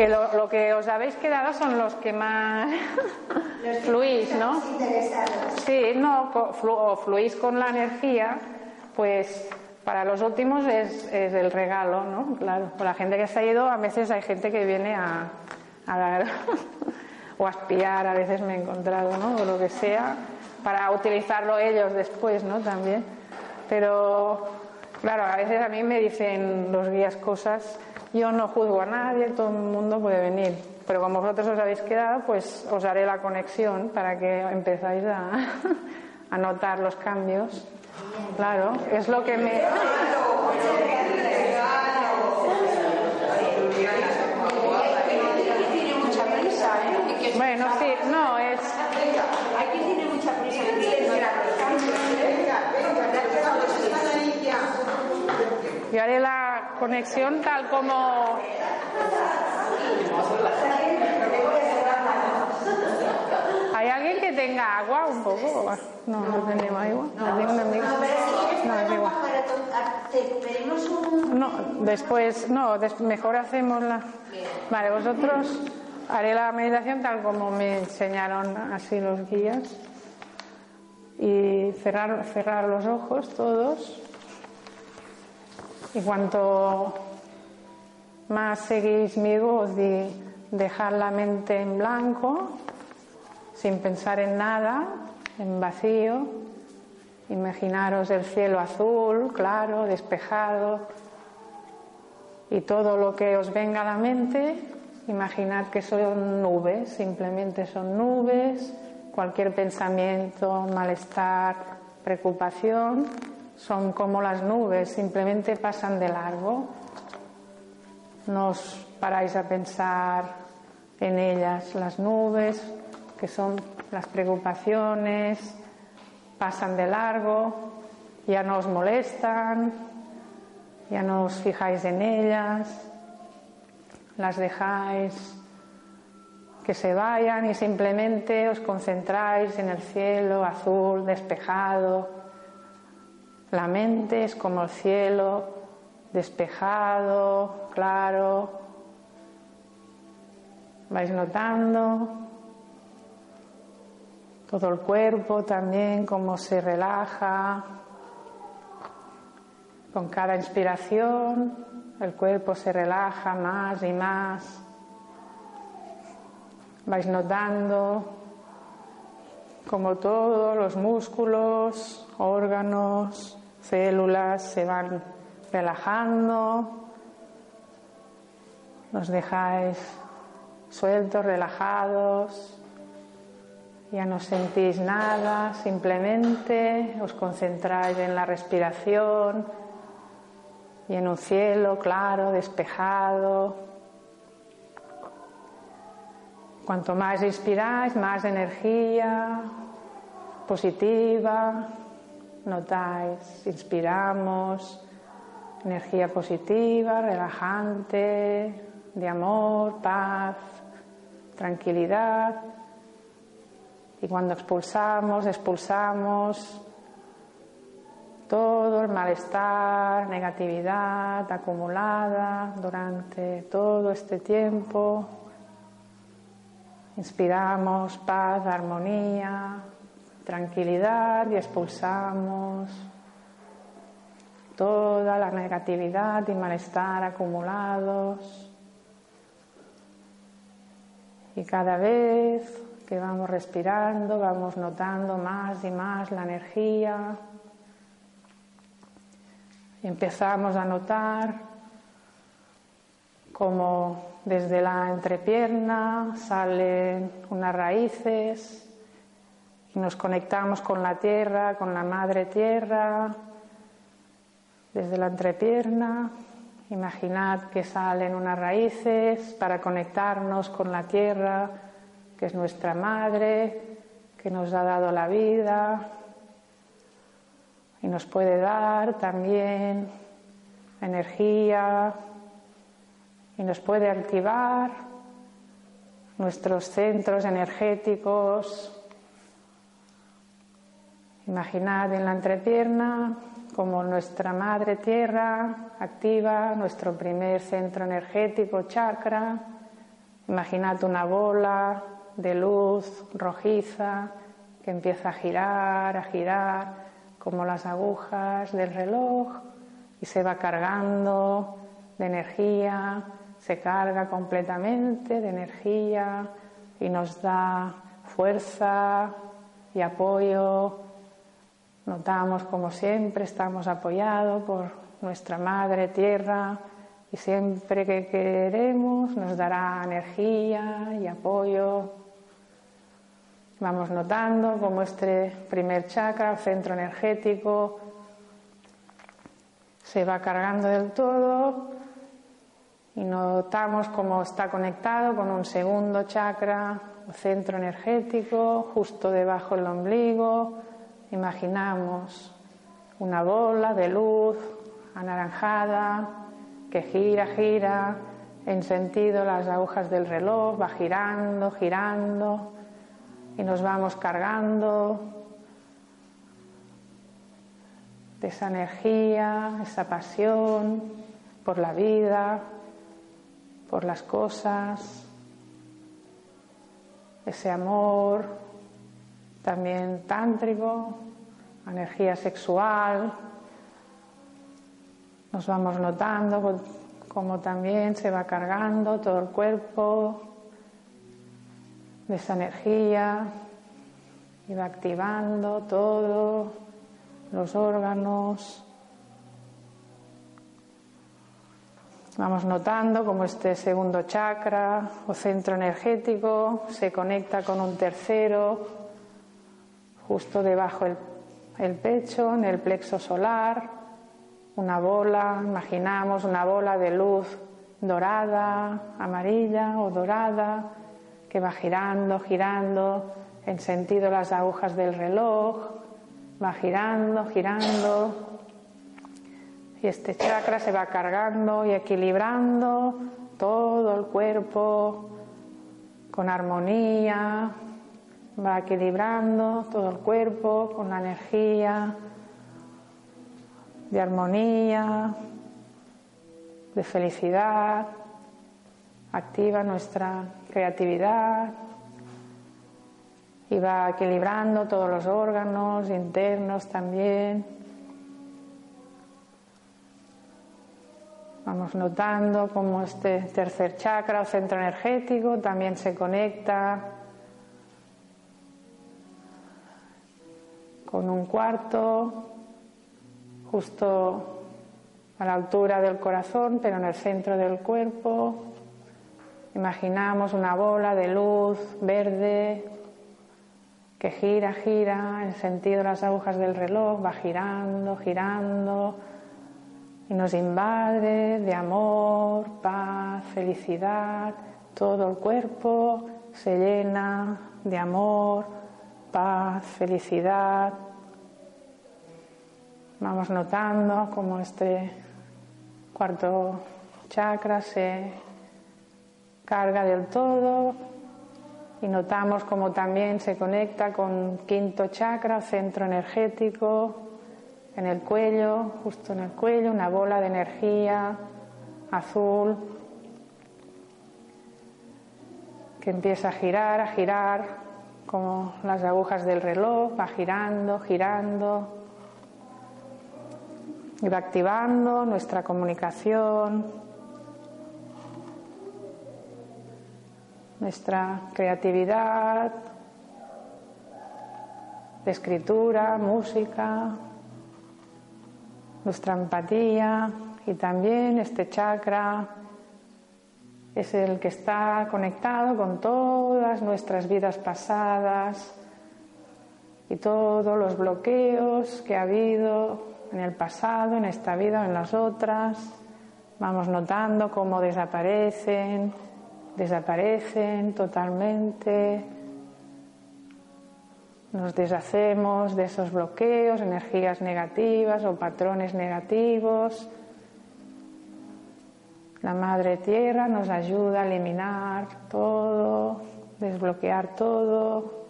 Que lo, lo que os habéis quedado son los que más fluís, ¿no? Sí, no, o fluís con la energía, pues para los últimos es, es el regalo, ¿no? Claro, con la gente que se ha ido, a veces hay gente que viene a, a dar o a espiar, a veces me he encontrado, ¿no? O lo que sea, para utilizarlo ellos después, ¿no? También. Pero, claro, a veces a mí me dicen los guías cosas, yo no juzgo a nadie, todo el mundo puede venir. Pero como vosotros os habéis quedado, pues os haré la conexión para que empezáis a, a notar los cambios. Claro, es lo que me... Bueno, sí, no, es... Mucha prisa. Yo haré la conexión tal como... ¿Hay alguien que tenga agua un poco? No, no tenemos agua. No, es igual. No, después, no, mejor hacemos la... Vale, vosotros haré la meditación tal como me enseñaron así los guías. Y cerrar, cerrar los ojos todos. Y cuanto más seguís mi voz y dejar la mente en blanco, sin pensar en nada, en vacío, imaginaros el cielo azul, claro, despejado, y todo lo que os venga a la mente, imaginad que son nubes, simplemente son nubes, cualquier pensamiento, malestar, preocupación, son como las nubes, simplemente pasan de largo. No os paráis a pensar en ellas, las nubes, que son las preocupaciones, pasan de largo, ya no os molestan, ya no os fijáis en ellas, las dejáis que se vayan y simplemente os concentráis en el cielo azul, despejado. La mente es como el cielo, despejado, claro. Vais notando todo el cuerpo también, cómo se relaja. Con cada inspiración el cuerpo se relaja más y más. Vais notando como todos los músculos, órganos, células se van relajando. Los dejáis sueltos, relajados. Ya no sentís nada, simplemente os concentráis en la respiración y en un cielo claro, despejado. Cuanto más inspiráis, más energía positiva notáis. Inspiramos energía positiva, relajante, de amor, paz, tranquilidad. Y cuando expulsamos, expulsamos todo el malestar, negatividad acumulada durante todo este tiempo. Inspiramos paz, armonía, tranquilidad y expulsamos toda la negatividad y malestar acumulados. Y cada vez que vamos respirando, vamos notando más y más la energía. Empezamos a notar como desde la entrepierna salen unas raíces nos conectamos con la tierra, con la madre tierra. Desde la entrepierna, imaginad que salen unas raíces para conectarnos con la tierra, que es nuestra madre, que nos ha dado la vida y nos puede dar también energía y nos puede activar nuestros centros energéticos. Imaginad en la entrepierna como nuestra madre tierra activa nuestro primer centro energético, chakra, Imaginad una bola de luz rojiza que empieza a girar, a girar, como las agujas del reloj, y se va cargando de energía, se carga completamente de energía y nos da fuerza y apoyo. Notamos como siempre estamos apoyados por nuestra Madre Tierra y siempre que queremos nos dará energía y apoyo. Vamos notando como este primer chakra, centro energético, se va cargando del todo y notamos cómo está conectado con un segundo chakra, centro energético, justo debajo del ombligo. Imaginamos una bola de luz anaranjada que gira, gira en sentido las agujas del reloj, va girando, girando y nos vamos cargando de esa energía, esa pasión por la vida, por las cosas, ese amor también tántrico, energía sexual. Nos vamos notando como también se va cargando todo el cuerpo de esa energía y va activando todos los órganos. Vamos notando cómo este segundo chakra o centro energético se conecta con un tercero justo debajo del el pecho, en el plexo solar, una bola, imaginamos una bola de luz dorada, amarilla o dorada, que va girando, girando en sentido las agujas del reloj, va girando, girando, y este chakra se va cargando y equilibrando todo el cuerpo con armonía, va equilibrando todo el cuerpo con la energía de armonía, de felicidad, activa nuestra creatividad y va equilibrando todos los órganos internos también. Vamos notando cómo este tercer chakra o centro energético también se conecta con un cuarto justo a la altura del corazón, pero en el centro del cuerpo. Imaginamos una bola de luz verde que gira, gira en sentido de las agujas del reloj, va girando, girando y nos invade de amor, paz, felicidad. Todo el cuerpo se llena de amor, paz, felicidad. Vamos notando cómo este cuarto chakra se carga del todo y notamos cómo también se conecta con quinto chakra, centro energético, en el cuello, justo en el cuello, una bola de energía azul que empieza a girar, a girar como las agujas del reloj, va girando, girando y va activando nuestra comunicación, nuestra creatividad de escritura, música, nuestra empatía y también este chakra es el que está conectado con todas nuestras vidas pasadas y todos los bloqueos que ha habido en el pasado, en esta vida o en las otras. Vamos notando cómo desaparecen, desaparecen totalmente nos deshacemos de esos bloqueos, energías negativas o patrones negativos. La Madre Tierra nos ayuda a eliminar todo, desbloquear todo.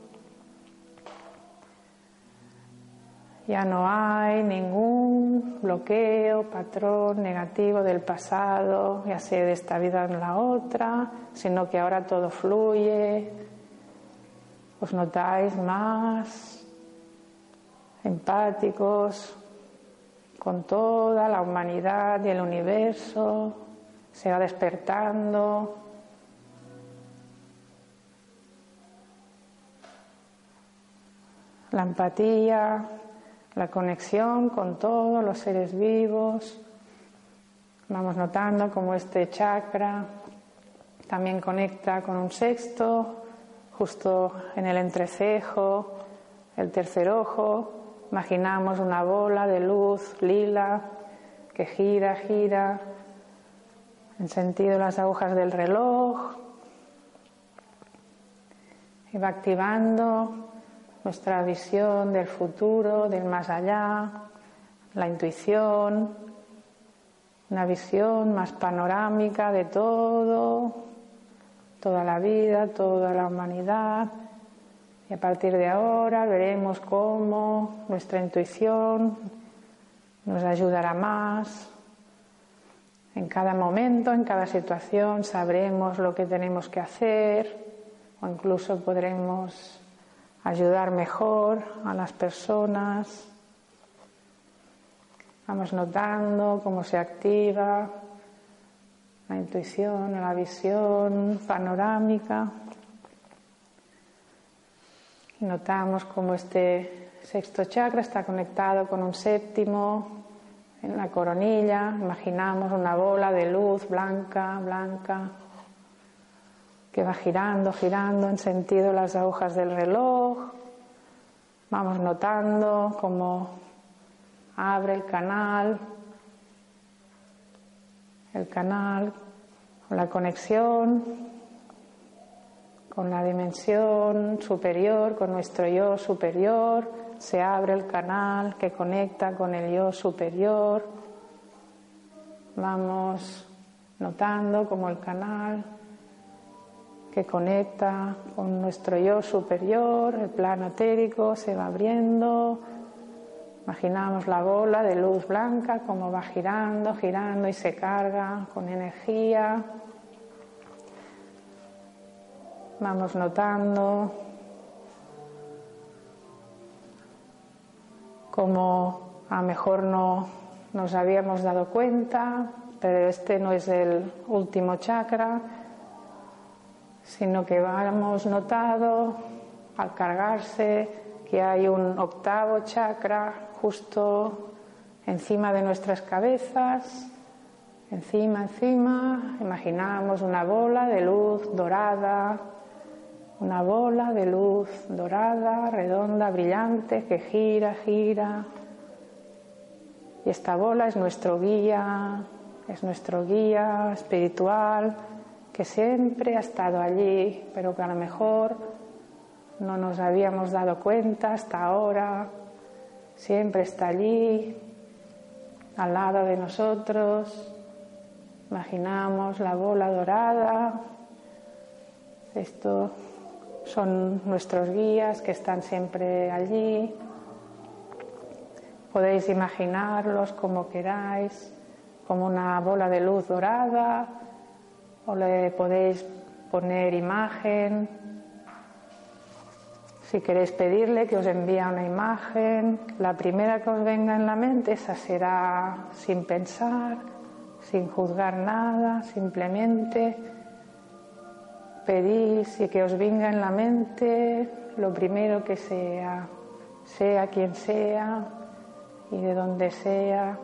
Ya no hay ningún bloqueo, patrón negativo del pasado, ya sea de esta vida en la otra, sino que ahora todo fluye. Os notáis más empáticos con toda la humanidad y el universo, se va despertando. La empatía, la conexión con todos los seres vivos. Vamos notando cómo este chakra también conecta con un sexto, justo en el entrecejo, el tercer ojo. Imaginamos una bola de luz lila que gira, gira en sentido las agujas del reloj y va activando nuestra visión del futuro, del más allá, la intuición, una visión más panorámica de todo, toda la vida, toda la humanidad. Y a partir de ahora veremos cómo nuestra intuición nos ayudará más. En cada momento, en cada situación, sabremos lo que tenemos que hacer o incluso podremos ayudar mejor a las personas. Vamos notando cómo se activa la intuición, la visión panorámica. Notamos cómo este sexto chakra está conectado con un séptimo en la coronilla. Imaginamos una bola de luz blanca, blanca, que va girando, girando en sentido las agujas del reloj. Vamos notando cómo abre el canal, el canal la conexión con la dimensión superior, con nuestro yo superior, se abre el canal que conecta con el yo superior. Vamos notando cómo el canal que conecta con nuestro yo superior, el plano etérico, se va abriendo. Imaginamos la bola de luz blanca como va girando, girando y se carga con energía. Vamos notando como a mejor no nos habíamos dado cuenta, pero este no es el último chakra, sino que hemos notado al cargarse que hay un octavo chakra justo encima de nuestras cabezas, encima, encima, imaginamos una bola de luz dorada, una bola de luz dorada, redonda, brillante, que gira, gira. Y esta bola es nuestro guía, es nuestro guía espiritual que siempre ha estado allí, pero que a lo mejor no nos habíamos dado cuenta hasta ahora. Siempre está allí, al lado de nosotros. Imaginamos la bola dorada. Estos son nuestros guías que están siempre allí. Podéis imaginarlos como queráis, como una bola de luz dorada o le podéis poner imagen. Si queréis pedirle que os envíe una imagen, la primera que os venga en la mente, esa será sin pensar, sin juzgar nada, simplemente pedís y que os venga en la mente lo primero que sea, sea quien sea y de donde sea,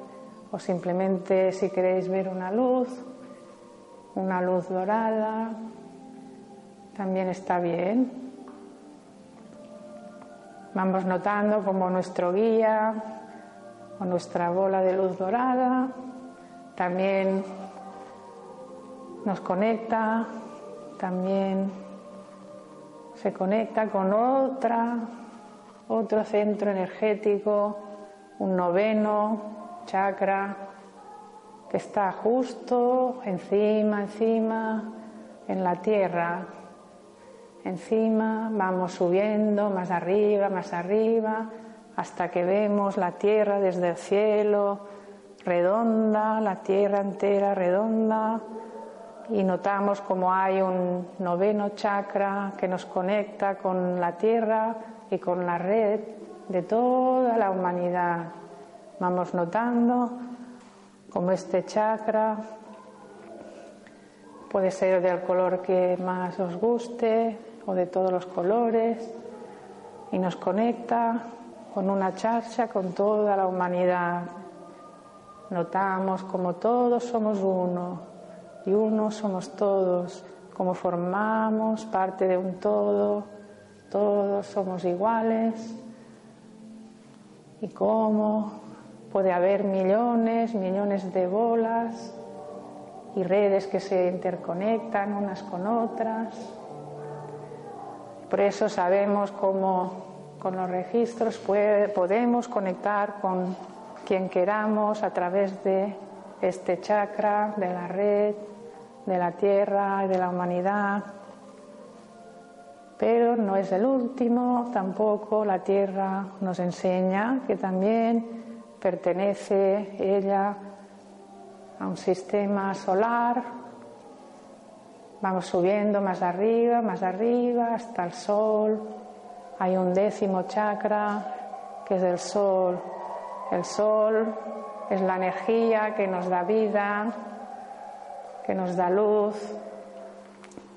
o simplemente si queréis ver una luz, una luz dorada, también está bien. Vamos notando como nuestro guía o nuestra bola de luz dorada también nos conecta, también se conecta con otra, otro centro energético, un noveno chakra que está justo encima, encima, en la tierra. Encima vamos subiendo más arriba, más arriba, hasta que vemos la tierra desde el cielo, redonda, la tierra entera redonda, y notamos como hay un noveno chakra que nos conecta con la tierra y con la red de toda la humanidad. Vamos notando como este chakra puede ser del color que más os guste o de todos los colores y nos conecta con una charcha con toda la humanidad. Notamos como todos somos uno y uno somos todos, como formamos parte de un todo, todos somos iguales. Y cómo puede haber millones, millones de bolas y redes que se interconectan unas con otras. Por eso sabemos cómo con los registros podemos conectar con quien queramos a través de este chakra, de la red, de la tierra y de la humanidad. Pero no es el último, tampoco la tierra nos enseña que también pertenece ella a un sistema solar. Vamos subiendo más arriba, más arriba, hasta el sol. Hay un décimo chakra que es el sol. El sol es la energía que nos da vida, que nos da luz.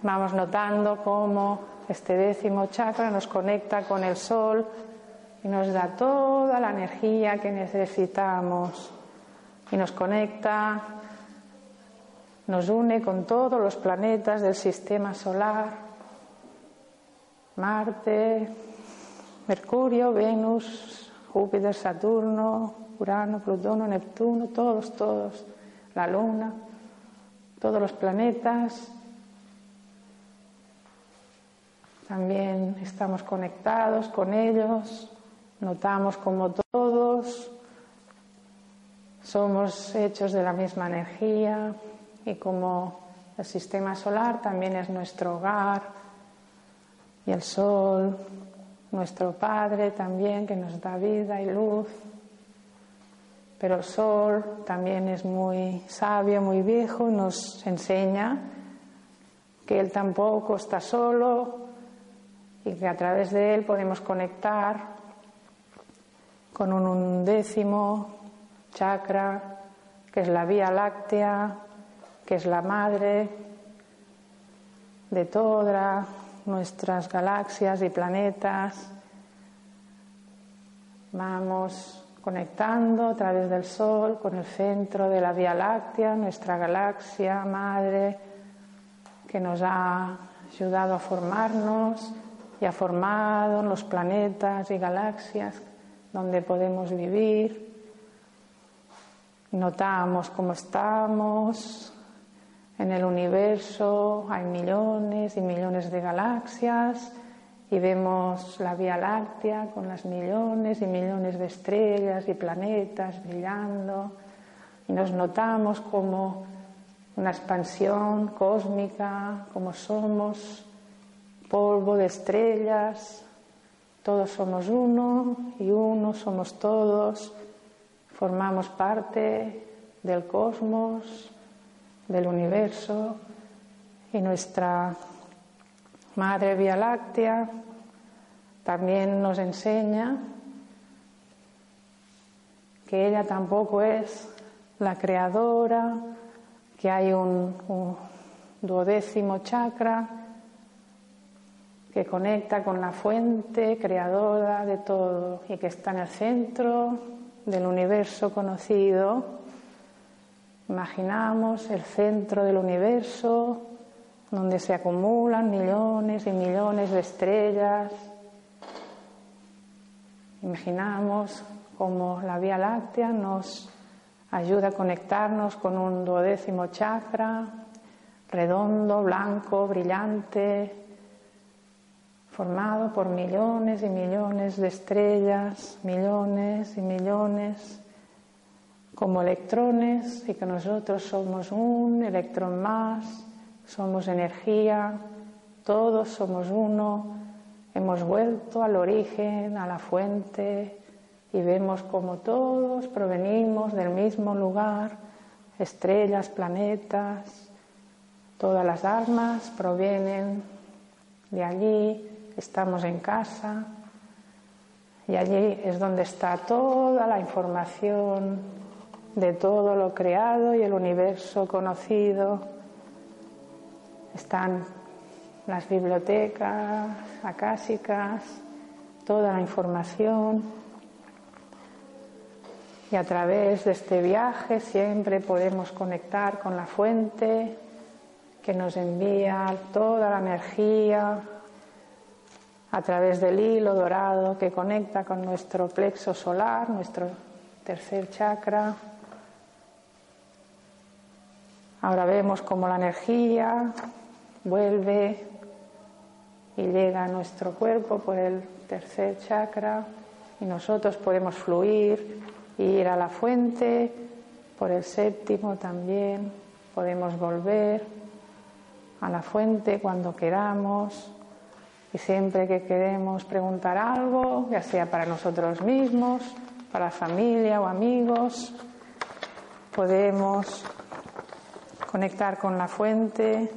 Vamos notando cómo este décimo chakra nos conecta con el sol y nos da toda la energía que necesitamos. Y nos conecta, nos une con todos los planetas del sistema solar, Marte, Mercurio, Venus, Júpiter, Saturno, Urano, Plutón, Neptuno, todos, todos, la Luna, todos los planetas También estamos conectados con ellos, notamos como todos somos hechos de la misma energía y como el sistema solar también es nuestro hogar y el sol, nuestro Padre también que nos da vida y luz. Pero sol también es muy sabio, muy viejo, nos enseña que Él tampoco está solo, y que a través de él podemos conectar con un undécimo chakra, que es la Vía Láctea, que es la madre de todas nuestras galaxias y planetas. Vamos conectando a través del Sol con el centro de la Vía Láctea, nuestra galaxia madre, que nos ha ayudado a formarnos y ha formado los planetas y galaxias donde podemos vivir. Notamos cómo estamos en el universo, hay millones y millones de galaxias y vemos la Vía Láctea con las millones y millones de estrellas y planetas brillando y nos notamos como una expansión cósmica, como somos polvo de estrellas, todos somos uno y uno somos todos, formamos parte del cosmos, del universo y nuestra Madre Vía Láctea también nos enseña que ella tampoco es la creadora, que hay un, duodécimo chakra que conecta con la fuente creadora de todo y que está en el centro del universo conocido. Imaginamos el centro del universo donde se acumulan millones y millones de estrellas. Imaginamos cómo la Vía Láctea nos ayuda a conectarnos con un duodécimo chakra, redondo, blanco, brillante, formado por millones y millones de estrellas, millones y millones como electrones y que nosotros somos un electrón más, somos energía, todos somos uno, hemos vuelto al origen, a la fuente, y vemos como todos provenimos del mismo lugar, estrellas, planetas, todas las almas provienen de allí, estamos en casa y allí es donde está toda la información de todo lo creado y el universo conocido. Están las bibliotecas acásicas, toda la información. Y a través de este viaje siempre podemos conectar con la fuente que nos envía toda la energía a través del hilo dorado que conecta con nuestro plexo solar, nuestro tercer chakra. Ahora vemos cómo la energía vuelve y llega a nuestro cuerpo por el tercer chakra y nosotros podemos fluir ir a la fuente por el séptimo también. Podemos volver a la fuente cuando queramos y siempre que queremos preguntar algo, ya sea para nosotros mismos, para familia o amigos, podemos conectar con la fuente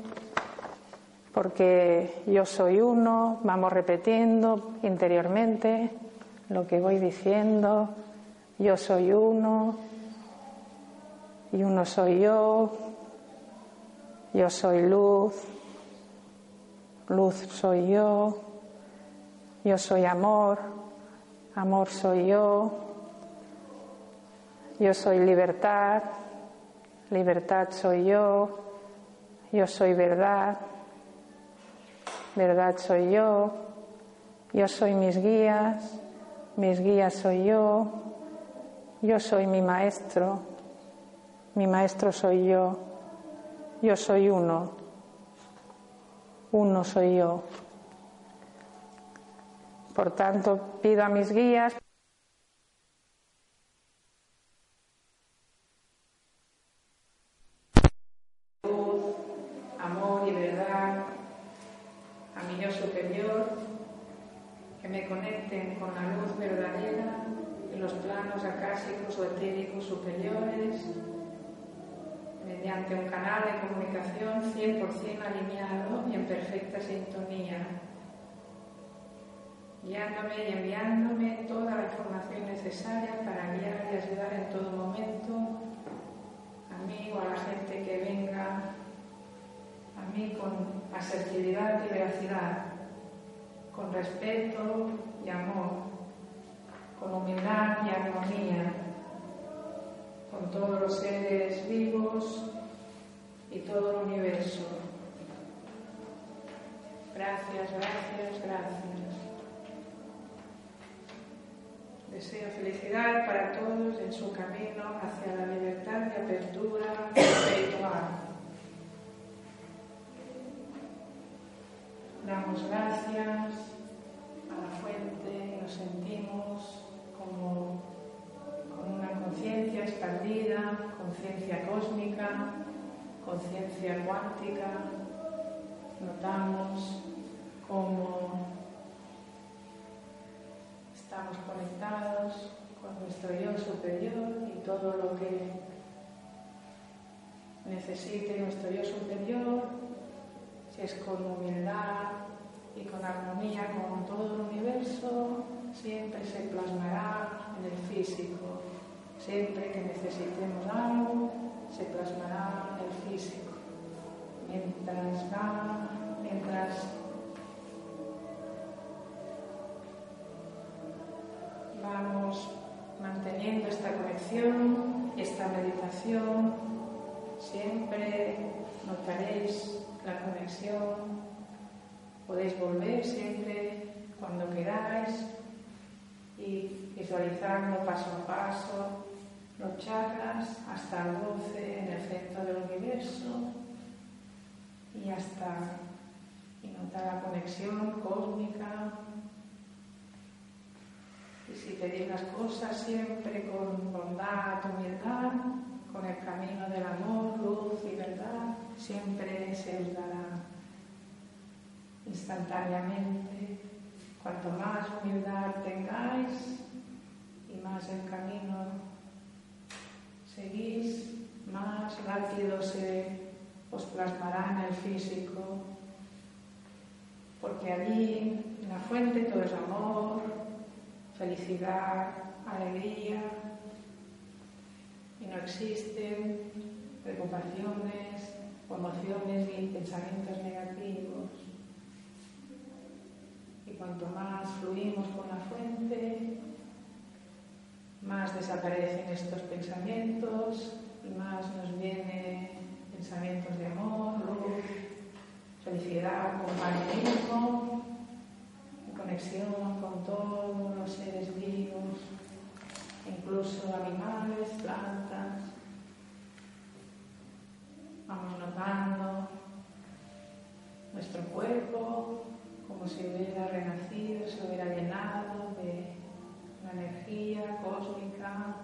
porque yo soy uno, vamos repitiendo interiormente lo que voy diciendo, yo soy uno y uno soy yo, yo soy luz, luz soy yo, yo soy amor, amor soy yo, yo soy libertad, libertad soy yo, yo soy verdad, verdad soy yo, yo soy mis guías, mis guías soy yo, yo soy mi maestro, mi maestro soy yo, yo soy uno, uno soy yo. Por tanto, pido a mis guías un canal de comunicación 100% alineado y en perfecta sintonía, guiándome y enviándome toda la información necesaria para guiar y ayudar en todo momento a mí o a la gente que venga a mí con asertividad y veracidad, con respeto y amor, con humildad y armonía, con todos los seres vivos y todo el universo. Gracias, gracias, gracias. Deseo felicidad para todos en su camino hacia la libertad y apertura espiritual. Damos gracias a la fuente nos sentimos como con una conciencia expandida, conciencia cósmica, conciencia cuántica, notamos cómo estamos conectados con nuestro yo superior y todo lo que necesite nuestro yo superior, es con humildad y con armonía con todo el universo, siempre se plasmará en el físico. Siempre que necesitemos algo, Podéis volver siempre cuando queráis y visualizando paso a paso los chakras hasta el 12 en el centro del universo y hasta notar la conexión cósmica. Y si pedís las cosas siempre con bondad, humildad, con el camino del amor, luz y verdad, siempre se os dará instantáneamente. Cuanto más humildad tengáis y más el camino seguís, más rápido se os plasmará en el físico, porque allí en la fuente todo es amor, felicidad, alegría, y no existen preocupaciones emociones ni pensamientos negativos. Cuanto más fluimos con la fuente, más desaparecen estos pensamientos y más nos vienen pensamientos de amor, luz, felicidad, compañerismo, conexión con todos los seres vivos, incluso animales, plantas. Vamos notando nuestro cuerpo como si hubiera renacido, se hubiera llenado de una energía cósmica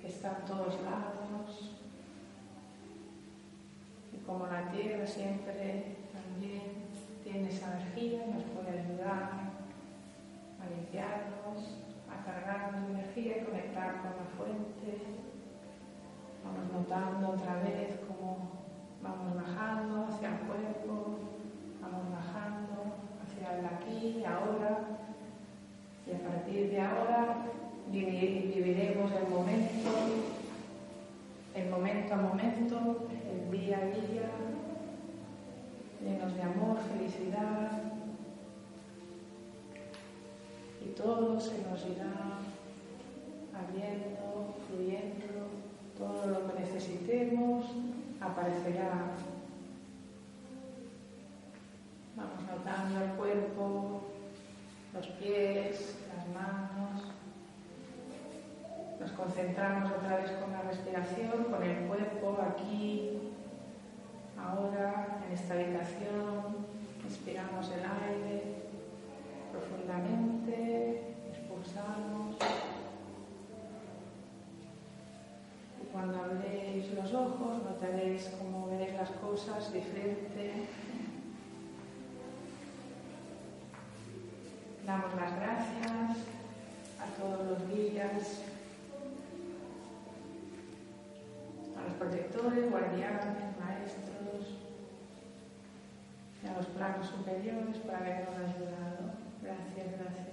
que está en todos lados. Y como la Tierra siempre también tiene esa energía, nos puede ayudar a limpiarnos, a cargarnos de energía y conectar con la fuente. Vamos notando otra vez cómo vamos bajando hacia el cuerpo, vamos bajando hacia aquí ahora. Y a partir de ahora viviremos el momento, el momento a momento, el día a día, llenos de amor, felicidad. Y todo se nos irá abriendo, fluyendo, todo lo que necesitemos aparecerá. Notando el cuerpo, los pies, las manos. Nos concentramos otra vez con la respiración, con el cuerpo aquí, ahora, en esta habitación. Inspiramos el aire profundamente, expulsamos. Y cuando abréis los ojos notaréis cómo veréis las cosas diferente. Damos las gracias a todos los guías, a los protectores, guardianes, maestros y a los planos superiores por habernos ayudado. Gracias, gracias.